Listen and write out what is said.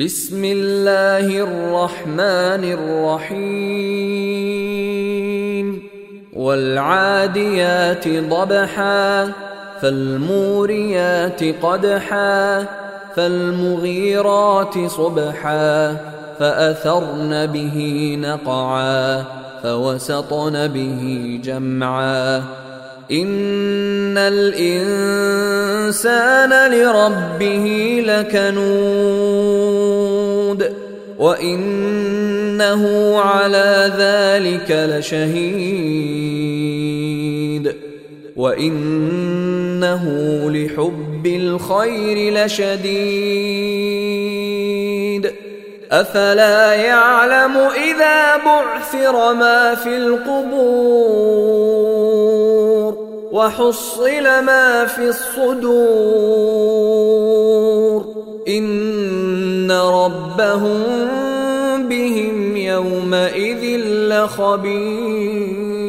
بسم الله الرحمن الرحيم. والعاديات ضبحا فالموريات قدحا فالمغيرات صبحا فأثرن به نقعا فوسطن به جمعا. ان الانسان لربه لكنود وانه على ذلك لشهيد وانه لحب الخير لشديد افلا يعلم اذا بعثر ما في القبور وحصل ما في الصدور. إن ربهم بهم يومئذ لخبير.